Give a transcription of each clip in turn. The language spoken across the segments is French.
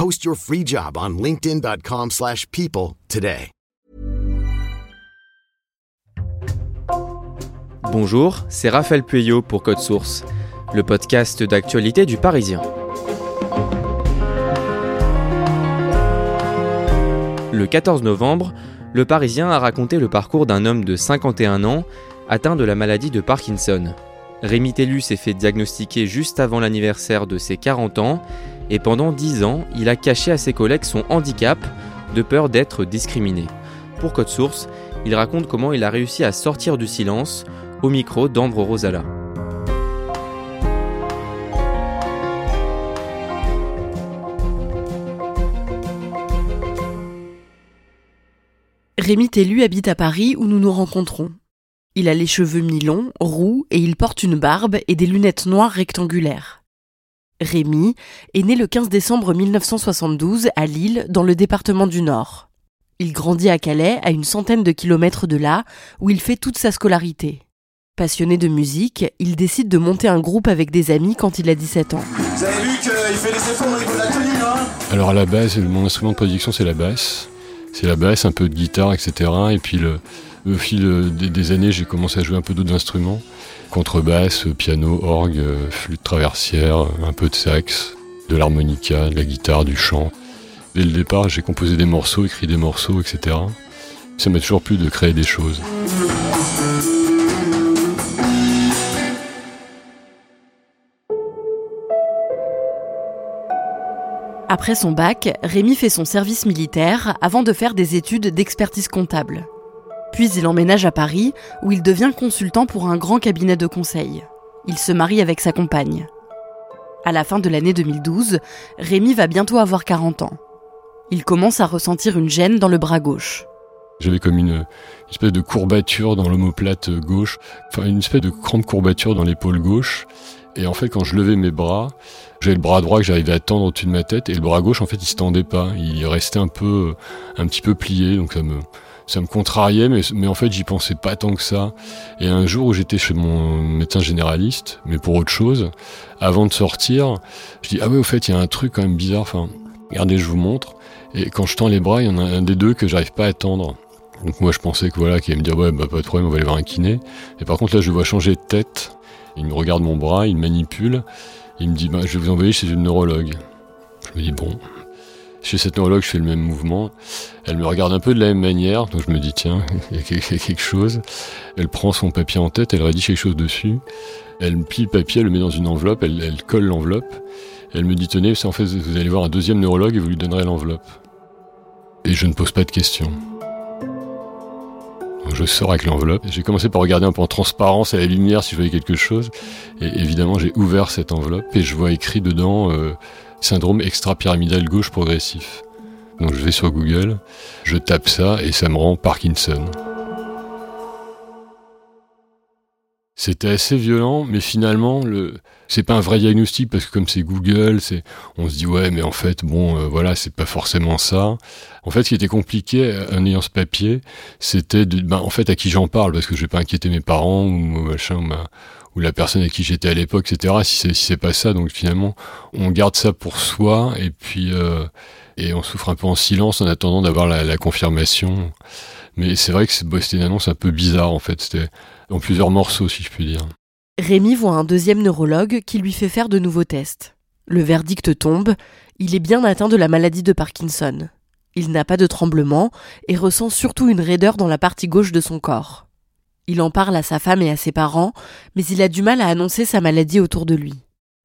Post your free job on linkedin.com/people today. Bonjour, c'est Raphaël Pueyo pour Code Source, le podcast d'actualité du Parisien. Le 14 novembre, le Parisien a raconté le parcours d'un homme de 51 ans atteint de la maladie de Parkinson. Rémi Tellu s'est fait diagnostiquer juste avant l'anniversaire de ses 40 ans et pendant 10 ans, il a caché à ses collègues son handicap de peur d'être discriminé. Pour Code Source, il raconte comment il a réussi à sortir du silence au micro d'Ambre Rosala. Rémi Tellu habite à Paris où nous nous rencontrons. Il a les cheveux mi-longs, roux et il porte une barbe et des lunettes noires rectangulaires. Rémi est né le 15 décembre 1972 à Lille, dans le département du Nord. Il grandit à Calais, à une centaine de kilomètres de là, où il fait toute sa scolarité. Passionné de musique, il décide de monter un groupe avec des amis quand il a 17 ans. Vous avez vu qu'il fait les efforts au niveau de la tenue, hein? Alors à la base, mon instrument de prédiction c'est la basse. C'est la basse, un peu de guitare, etc. Et puis le, au fil des, des années, j'ai commencé à jouer un peu d'autres instruments. Contrebasse, piano, orgue, flûte traversière, un peu de sax, de l'harmonica, de la guitare, du chant. Dès le départ, j'ai composé des morceaux, écrit des morceaux, etc. Ça m'a toujours plu de créer des choses. Après son bac, Rémi fait son service militaire avant de faire des études d'expertise comptable. Puis il emménage à Paris où il devient consultant pour un grand cabinet de conseil. Il se marie avec sa compagne. À la fin de l'année 2012, Rémi va bientôt avoir 40 ans. Il commence à ressentir une gêne dans le bras gauche. J'avais comme une espèce de courbature dans l'omoplate gauche, enfin une espèce de grande courbature dans l'épaule gauche. Et en fait, quand je levais mes bras, j'avais le bras droit que j'arrivais à tendre au-dessus de ma tête, et le bras gauche, en fait, il se tendait pas. Il restait un peu, un petit peu plié, donc ça me, ça me contrariait, mais, en fait, j'y pensais pas tant que ça. Et un jour où j'étais chez mon médecin généraliste, mais pour autre chose, avant de sortir, je dis, ah ouais, au fait, il y a un truc quand même bizarre, enfin, regardez, je vous montre. Et quand je tends les bras, il y en a un des deux que j'arrive pas à tendre. Donc moi je pensais que voilà, qu'il allait me dire ouais bah pas de problème, on va aller voir un kiné. Et par contre là je vois changer de tête. Il me regarde mon bras, il manipule, il me dit bah je vais vous envoyer chez une neurologue. Je me dis bon. Chez cette neurologue, je fais le même mouvement. Elle me regarde un peu de la même manière, donc je me dis tiens, il y a quelque chose. Elle prend son papier en tête, elle rédige quelque chose dessus. Elle plie le papier, elle le met dans une enveloppe, elle, colle l'enveloppe. Elle me dit tenez, en fait vous allez voir un deuxième neurologue et vous lui donnerez l'enveloppe. Et je ne pose pas de questions. Je sors avec l'enveloppe. J'ai commencé par regarder un peu en transparence à la lumière si je voyais quelque chose. Et évidemment, j'ai ouvert cette enveloppe et je vois écrit dedans euh, syndrome extra-pyramidal gauche progressif. Donc je vais sur Google, je tape ça et ça me rend Parkinson. C'était assez violent, mais finalement, le, c'est pas un vrai diagnostic parce que comme c'est Google, on se dit ouais, mais en fait, bon, euh, voilà, c'est pas forcément ça. En fait, ce qui était compliqué en ayant ce papier, c'était de, ben, en fait, à qui j'en parle parce que je vais pas inquiéter mes parents ou machin ou, ma, la personne avec qui j'étais à l'époque, etc. Si c'est si c'est pas ça, donc finalement, on garde ça pour soi et puis euh, et on souffre un peu en silence en attendant d'avoir la, la confirmation. Mais c'est vrai que c'était une annonce un peu bizarre en fait. C'était en plusieurs morceaux, si je puis dire. Rémi voit un deuxième neurologue qui lui fait faire de nouveaux tests. Le verdict tombe, il est bien atteint de la maladie de Parkinson. Il n'a pas de tremblement et ressent surtout une raideur dans la partie gauche de son corps. Il en parle à sa femme et à ses parents, mais il a du mal à annoncer sa maladie autour de lui.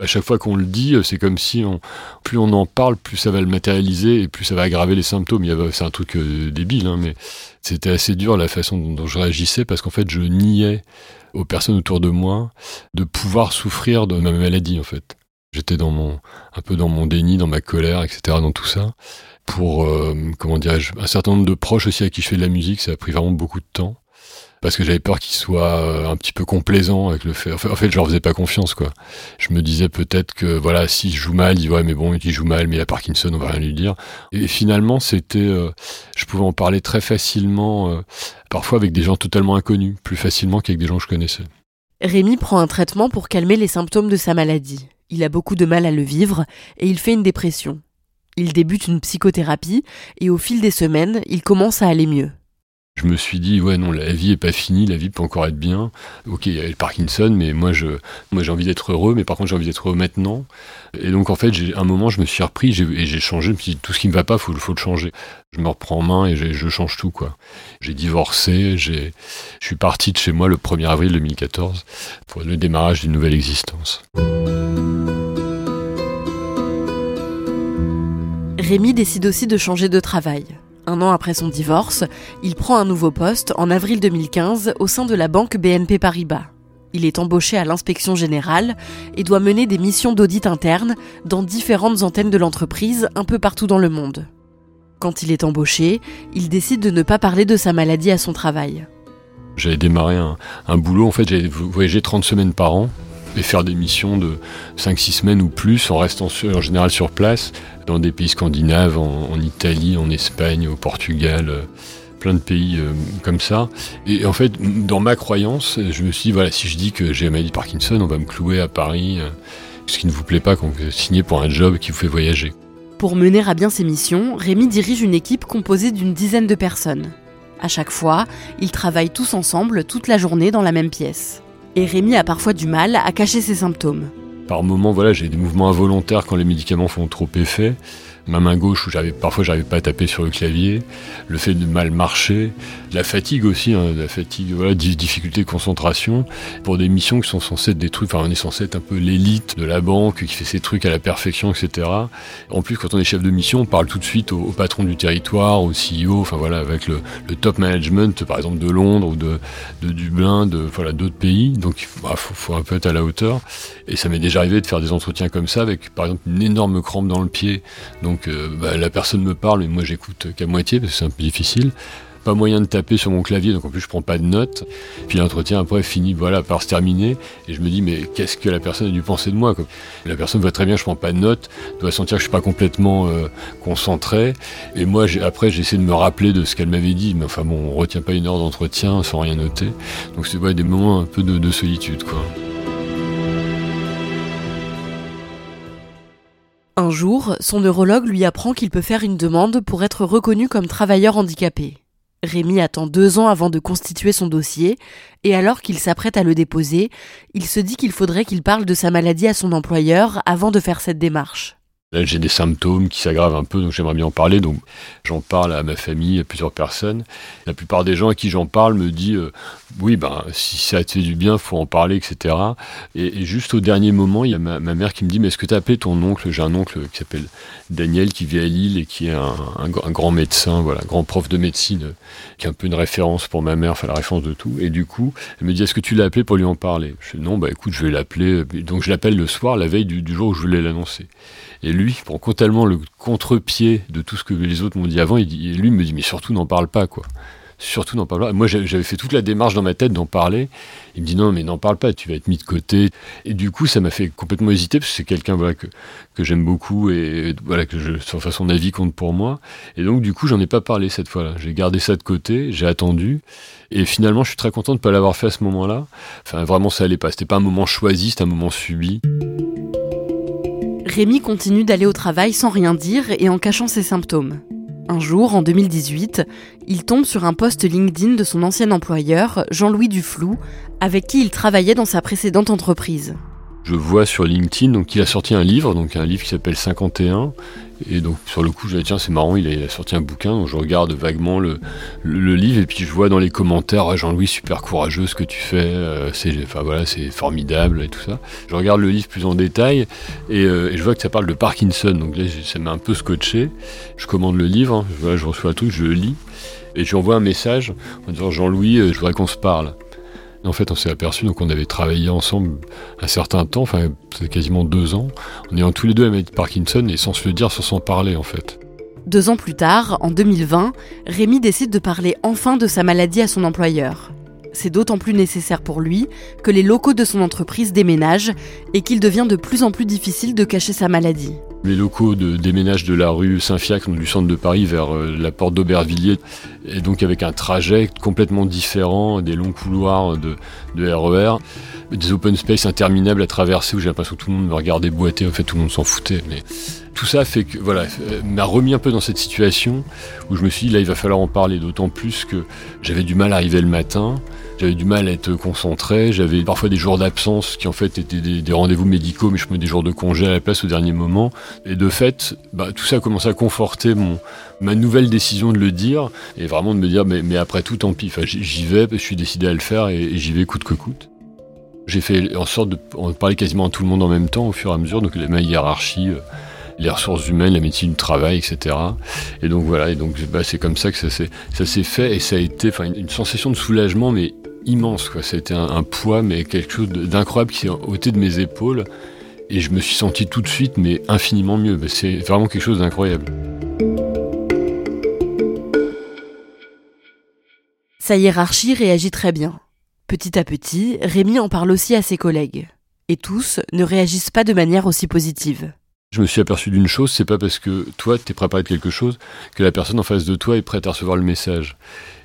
À chaque fois qu'on le dit, c'est comme si on, plus on en parle, plus ça va le matérialiser et plus ça va aggraver les symptômes. C'est un truc euh, débile, hein, mais c'était assez dur la façon dont, je réagissais parce qu'en fait, je niais aux personnes autour de moi de pouvoir souffrir de ma maladie, en fait. J'étais dans mon, un peu dans mon déni, dans ma colère, etc., dans tout ça. Pour, euh, comment dirais-je, un certain nombre de proches aussi à qui je fais de la musique, ça a pris vraiment beaucoup de temps parce que j'avais peur qu'il soit euh, un petit peu complaisant avec le fait. En fait, je leur faisais pas confiance, quoi. Je me disais peut-être que, voilà, si je joue mal, il ouais, mais bon, il joue mal, mais il a Parkinson, on va rien lui dire. Et finalement, c'était, euh, je pouvais en parler très facilement, euh, parfois avec des gens totalement inconnus, plus facilement qu'avec des gens que je connaissais. Rémi prend un traitement pour calmer les symptômes de sa maladie. Il a beaucoup de mal à le vivre et il fait une dépression. Il débute une psychothérapie et au fil des semaines, il commence à aller mieux. Je me suis dit, ouais, non, la vie est pas finie, la vie peut encore être bien. Ok, il y a le Parkinson, mais moi, je, moi, j'ai envie d'être heureux, mais par contre, j'ai envie d'être heureux maintenant. Et donc, en fait, j'ai, un moment, je me suis repris et j'ai changé. Je me suis dit, tout ce qui me va pas, faut, faut le changer. Je me reprends en main et je change tout, quoi. J'ai divorcé, j'ai, je suis parti de chez moi le 1er avril 2014 pour le démarrage d'une nouvelle existence. Rémi décide aussi de changer de travail. Un an après son divorce, il prend un nouveau poste en avril 2015 au sein de la banque BNP Paribas. Il est embauché à l'inspection générale et doit mener des missions d'audit interne dans différentes antennes de l'entreprise un peu partout dans le monde. Quand il est embauché, il décide de ne pas parler de sa maladie à son travail. J'avais démarré un, boulot, en fait j'avais voyagé 30 semaines par an et faire des missions de 5-6 semaines ou plus en restant en général sur place dans des pays scandinaves, en, Italie, en Espagne, au Portugal, euh, plein de pays euh, comme ça. Et en fait, dans ma croyance, je me suis dit, voilà, si je dis que j'ai maladie de Parkinson, on va me clouer à Paris, euh, ce qui ne vous plaît pas quand vous signez pour un job qui vous fait voyager. Pour mener à bien ses missions, Rémi dirige une équipe composée d'une dizaine de personnes. À chaque fois, ils travaillent tous ensemble toute la journée dans la même pièce. Et Rémi a parfois du mal à cacher ses symptômes. Par moments, voilà, j'ai des mouvements involontaires quand les médicaments font trop effet ma main gauche où j'avais parfois j'arrivais pas à taper sur le clavier, le fait de mal marcher, la fatigue aussi, hein, la fatigue, voilà, difficulté de concentration pour des missions qui sont censées être des trucs, enfin on est censé être un peu l'élite de la banque qui fait ses trucs à la perfection, etc. En plus, quand on est chef de mission, on parle tout de suite au, patron du territoire, au CEO, enfin voilà, avec le, top management, par exemple de Londres ou de, Dublin, de voilà d'autres pays. Donc il bah, faut, un peu être à la hauteur. Et ça m'est déjà arrivé de faire des entretiens comme ça avec, par exemple, une énorme crampe dans le pied. Donc donc euh, bah, la personne me parle, mais moi j'écoute qu'à moitié parce que c'est un peu difficile. Pas moyen de taper sur mon clavier, donc en plus je prends pas de notes. Puis l'entretien après finit voilà par se terminer, et je me dis mais qu'est-ce que la personne a dû penser de moi La personne voit très bien, je prends pas de notes, doit sentir que je suis pas complètement euh, concentré. Et moi après j'essaie de me rappeler de ce qu'elle m'avait dit, mais enfin bon, on retient pas une heure d'entretien sans rien noter. Donc c'est des moments un peu de, de solitude quoi. Un jour, son neurologue lui apprend qu'il peut faire une demande pour être reconnu comme travailleur handicapé. Rémi attend deux ans avant de constituer son dossier, et alors qu'il s'apprête à le déposer, il se dit qu'il faudrait qu'il parle de sa maladie à son employeur avant de faire cette démarche. Là, j'ai des symptômes qui s'aggravent un peu, donc j'aimerais bien en parler. Donc, j'en parle à ma famille, à plusieurs personnes. La plupart des gens à qui j'en parle me disent euh, oui, ben, si ça te fait du bien, faut en parler, etc. Et, juste au dernier moment, il y a ma, mère qui me dit mais est-ce que tu as appelé ton oncle? J'ai un oncle qui s'appelle Daniel, qui vit à Lille et qui est un, grand médecin, voilà, un grand prof de médecine, qui est un peu une référence pour ma mère, enfin la référence de tout. Et du coup, elle me dit est-ce que tu l'as appelé pour lui en parler? Je dis non, bah écoute, je vais l'appeler. Donc je l'appelle le soir, la veille du, jour où je voulais l'annoncer. Prend totalement le contre-pied de tout ce que les autres m'ont dit avant. Lui me dit, mais surtout n'en parle pas, quoi. Surtout n'en parle pas. Moi, j'avais fait toute la démarche dans ma tête d'en parler. Il me dit non, mais n'en parle pas, tu vas être mis de côté. Et du coup, ça m'a fait complètement hésiter parce que c'est quelqu'un voilà que, que j'aime beaucoup et voilà que je, enfin, son avis compte pour moi. Et donc, du coup, j'en ai pas parlé cette fois-là. J'ai gardé ça de côté, j'ai attendu. Et finalement, je suis très content de ne pas l'avoir fait à ce moment-là. Enfin, vraiment, ça allait pas. C'était pas un moment choisi, c'était un moment subi. Rémi continue d'aller au travail sans rien dire et en cachant ses symptômes. Un jour, en 2018, il tombe sur un post LinkedIn de son ancien employeur, Jean-Louis Duflou, avec qui il travaillait dans sa précédente entreprise. Je vois sur LinkedIn donc qu'il a sorti un livre, donc un livre qui s'appelle 51. Et donc sur le coup, je me tiens c'est marrant, il a, sorti un bouquin, donc je regarde vaguement le, livre et puis je vois dans les commentaires Jean-Louis super courageux ce que tu fais, euh, c'est enfin voilà c'est formidable et tout ça. Je regarde le livre plus en détail et, euh, je vois que ça parle de Parkinson, donc là ça m'a un peu scotché. Je commande le livre, hein, je reçois un truc, je le lis et je lui envoie un message en disant Jean-Louis, euh, je voudrais qu'on se parle. En fait, on s'est aperçu, donc on avait travaillé ensemble un certain temps, enfin quasiment deux ans, en ayant tous les deux la de Parkinson et sans se le dire, sans s'en parler en fait. Deux ans plus tard, en 2020, Rémi décide de parler enfin de sa maladie à son employeur. C'est d'autant plus nécessaire pour lui que les locaux de son entreprise déménagent et qu'il devient de plus en plus difficile de cacher sa maladie. Les locaux de déménage de la rue Saint-Fiacre, du centre de Paris, vers euh, la porte d'Aubervilliers, et donc avec un trajet complètement différent, des longs couloirs de, RER, e des open space interminables à traverser où j'ai l'impression que tout le monde me regardait boiter, en fait tout le monde s'en foutait. Mais tout ça fait que voilà euh, m'a remis un peu dans cette situation où je me suis dit là il va falloir en parler d'autant plus que j'avais du mal à arriver le matin j'avais du mal à être concentré, j'avais parfois des jours d'absence qui en fait étaient des, rendez-vous médicaux, mais je mets des jours de congé à la place au dernier moment. Et de fait, bah, tout ça a commencé à conforter mon, ma nouvelle décision de le dire, et vraiment de me dire, mais, mais après tout, tant pis, enfin, j'y vais, je suis décidé à le faire, et, j'y vais coûte que coûte. J'ai fait en sorte de parler quasiment à tout le monde en même temps, au fur et à mesure, donc ma hiérarchie... Euh, les ressources humaines, la médecine du travail, etc. Et donc voilà, et donc bah, c'est comme ça que ça s'est fait et ça a été une sensation de soulagement mais immense quoi. C'était un, un poids mais quelque chose d'incroyable qui s'est ôté de mes épaules et je me suis senti tout de suite mais infiniment mieux. Bah, c'est vraiment quelque chose d'incroyable. Sa hiérarchie réagit très bien. Petit à petit, Rémi en parle aussi à ses collègues. Et tous ne réagissent pas de manière aussi positive. Je me suis aperçu d'une chose, c'est pas parce que toi tu es préparé de quelque chose que la personne en face de toi est prête à recevoir le message.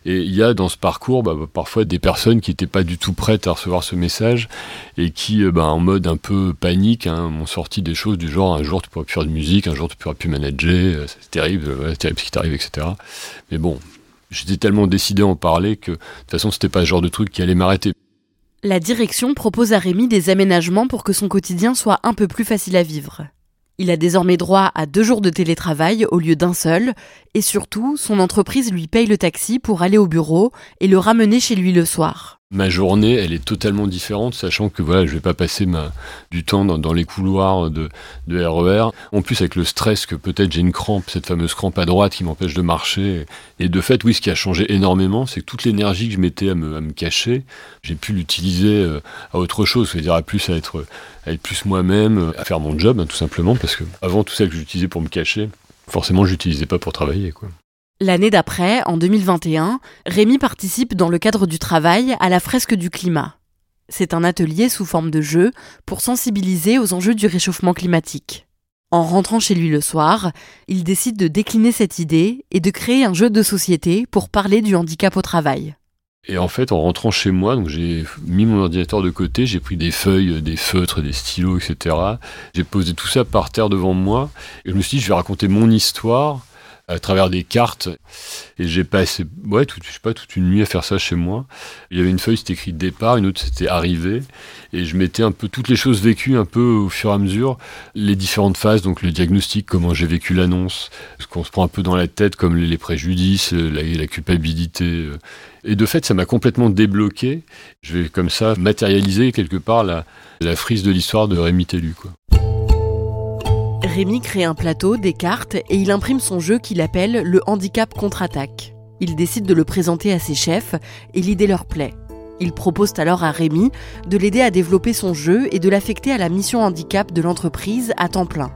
Et il y a dans ce parcours bah, parfois des personnes qui n'étaient pas du tout prêtes à recevoir ce message et qui, euh, bah, en mode un peu panique, hein, m'ont sorti des choses du genre un jour tu pourras plus faire de musique, un jour tu pourras plus manager, euh, c'est terrible, c'est terrible ce qui t'arrive, etc. Mais bon, j'étais tellement décidé à en parler que de toute façon c'était pas le genre de truc qui allait m'arrêter. La direction propose à Rémi des aménagements pour que son quotidien soit un peu plus facile à vivre. Il a désormais droit à deux jours de télétravail au lieu d'un seul, et surtout, son entreprise lui paye le taxi pour aller au bureau et le ramener chez lui le soir. Ma journée, elle est totalement différente, sachant que voilà, je vais pas passer ma, du temps dans, les couloirs de, de, RER. En plus, avec le stress que peut-être j'ai une crampe, cette fameuse crampe à droite qui m'empêche de marcher. Et de fait, oui, ce qui a changé énormément, c'est que toute l'énergie que je mettais à me, à me cacher, j'ai pu l'utiliser euh, à autre chose, c'est-à-dire à plus à être, à être plus moi-même, à faire mon job, hein, tout simplement, parce que avant tout ça que j'utilisais pour me cacher, forcément, je l'utilisais pas pour travailler, quoi. L'année d'après, en 2021, Rémi participe dans le cadre du travail à la fresque du climat. C'est un atelier sous forme de jeu pour sensibiliser aux enjeux du réchauffement climatique. En rentrant chez lui le soir, il décide de décliner cette idée et de créer un jeu de société pour parler du handicap au travail. Et en fait, en rentrant chez moi, j'ai mis mon ordinateur de côté, j'ai pris des feuilles, des feutres, des stylos, etc. J'ai posé tout ça par terre devant moi et je me suis dit, je vais raconter mon histoire à travers des cartes. Et j'ai passé, ouais, tout, je sais pas, toute une nuit à faire ça chez moi. Il y avait une feuille, c'était écrit départ, une autre, c'était arrivé. Et je mettais un peu toutes les choses vécues, un peu au fur et à mesure, les différentes phases, donc le diagnostic, comment j'ai vécu l'annonce, ce qu'on se prend un peu dans la tête, comme les, préjudices, la, la culpabilité. Et de fait, ça m'a complètement débloqué. Je vais comme ça matérialiser quelque part la, la frise de l'histoire de Rémi Tellu, quoi. Rémi crée un plateau, des cartes et il imprime son jeu qu'il appelle le handicap contre-attaque. Il décide de le présenter à ses chefs et l'idée leur plaît. Il propose alors à Rémi de l'aider à développer son jeu et de l'affecter à la mission handicap de l'entreprise à temps plein.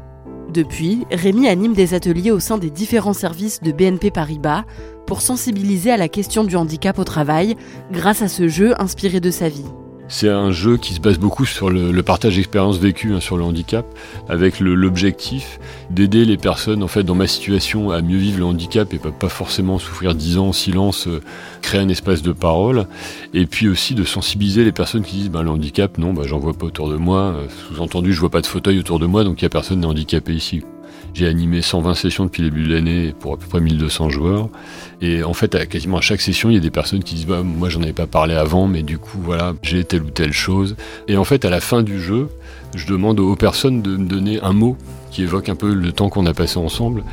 Depuis, Rémi anime des ateliers au sein des différents services de BNP Paribas pour sensibiliser à la question du handicap au travail grâce à ce jeu inspiré de sa vie. C'est un jeu qui se base beaucoup sur le, partage d'expériences vécues hein, sur le handicap, avec l'objectif d'aider les personnes en fait dans ma situation à mieux vivre le handicap et pas, forcément souffrir dix ans en silence, euh, créer un espace de parole, et puis aussi de sensibiliser les personnes qui disent ben, le handicap, non, ben, j'en vois pas autour de moi, euh, sous-entendu je vois pas de fauteuil autour de moi, donc il y a personne handicapé ici. J'ai animé 120 sessions depuis le début de l'année pour à peu près 1200 joueurs. Et en fait, quasiment à chaque session, il y a des personnes qui disent bah, Moi, j'en avais pas parlé avant, mais du coup, voilà, j'ai telle ou telle chose. Et en fait, à la fin du jeu, je demande aux personnes de me donner un mot qui évoque un peu le temps qu'on a passé ensemble.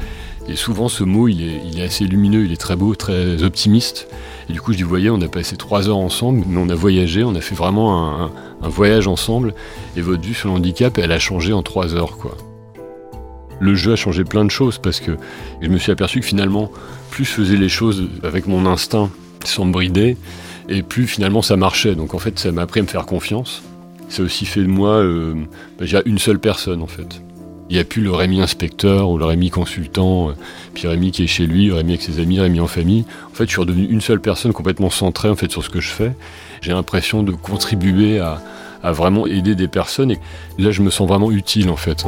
Et souvent, ce mot, il est, assez lumineux, il est très beau, très optimiste. Et du coup, je dis, vous voyez, on a passé trois heures ensemble, mais on a voyagé, on a fait vraiment un, un voyage ensemble. Et votre vue sur le handicap, elle a changé en trois heures, quoi le jeu a changé plein de choses parce que je me suis aperçu que finalement, plus je faisais les choses avec mon instinct sans me brider, et plus finalement ça marchait. Donc en fait, ça m'a appris à me faire confiance. Ça a aussi fait de moi euh, bah, une seule personne en fait. Il n'y a plus le Rémi inspecteur ou le Rémi consultant, euh, puis Rémi qui est chez lui, Rémi avec ses amis, Rémi en famille. En fait, je suis redevenu une seule personne complètement centrée en fait sur ce que je fais. J'ai l'impression de contribuer à, à vraiment aider des personnes et là, je me sens vraiment utile en fait.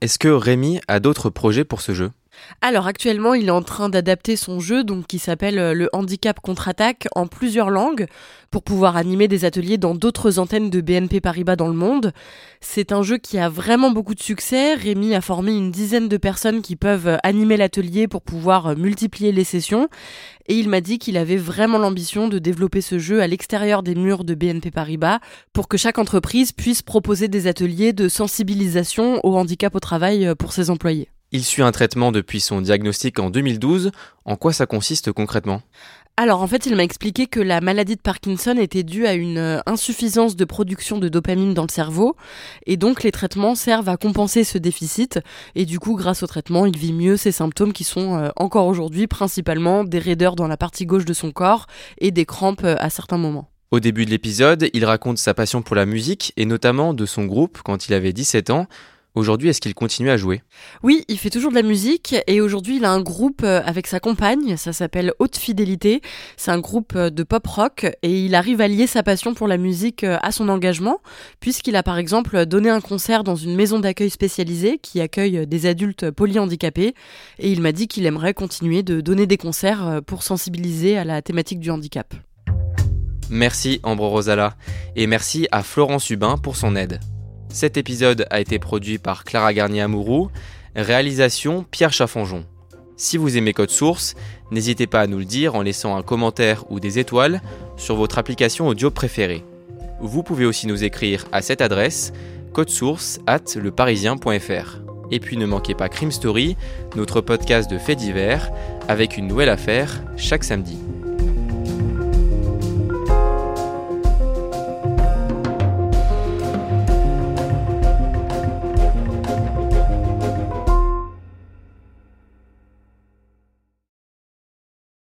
Est-ce que Rémi a d'autres projets pour ce jeu? Alors actuellement, il est en train d'adapter son jeu, donc qui s'appelle euh, le Handicap contre-attaque, en plusieurs langues, pour pouvoir animer des ateliers dans d'autres antennes de BNP Paribas dans le monde. C'est un jeu qui a vraiment beaucoup de succès. Rémi a formé une dizaine de personnes qui peuvent euh, animer l'atelier pour pouvoir euh, multiplier les sessions. Et il m'a dit qu'il avait vraiment l'ambition de développer ce jeu à l'extérieur des murs de BNP Paribas pour que chaque entreprise puisse proposer des ateliers de sensibilisation au handicap au travail pour ses employés. Il suit un traitement depuis son diagnostic en 2012. En quoi ça consiste concrètement? Alors en fait, il m'a expliqué que la maladie de Parkinson était due à une euh, insuffisance de production de dopamine dans le cerveau, et donc les traitements servent à compenser ce déficit, et du coup, grâce au traitement, il vit mieux ses symptômes qui sont euh, encore aujourd'hui principalement des raideurs dans la partie gauche de son corps et des crampes euh, à certains moments. Au début de l'épisode, il raconte sa passion pour la musique, et notamment de son groupe quand il avait 17 ans. Aujourd'hui, est-ce qu'il continue à jouer? Oui, il fait toujours de la musique et aujourd'hui, il a un groupe euh, avec sa compagne, ça s'appelle Haute Fidélité. C'est un groupe euh, de pop rock et il arrive à lier sa passion pour la musique euh, à son engagement puisqu'il a par exemple donné un concert dans une maison d'accueil spécialisée qui accueille des adultes polyhandicapés et il m'a dit qu'il aimerait continuer de donner des concerts pour sensibiliser à la thématique du handicap. Merci Ambre Rosala et merci à Florence Hubin pour son aide. Cet épisode a été produit par Clara Garnier-Amouroux, réalisation Pierre Chaffonjon. Si vous aimez Code Source, n'hésitez pas à nous le dire en laissant un commentaire ou des étoiles sur votre application audio préférée. Vous pouvez aussi nous écrire à cette adresse codesource at leparisien.fr. Et puis ne manquez pas Crime Story, notre podcast de faits divers, avec une nouvelle affaire chaque samedi.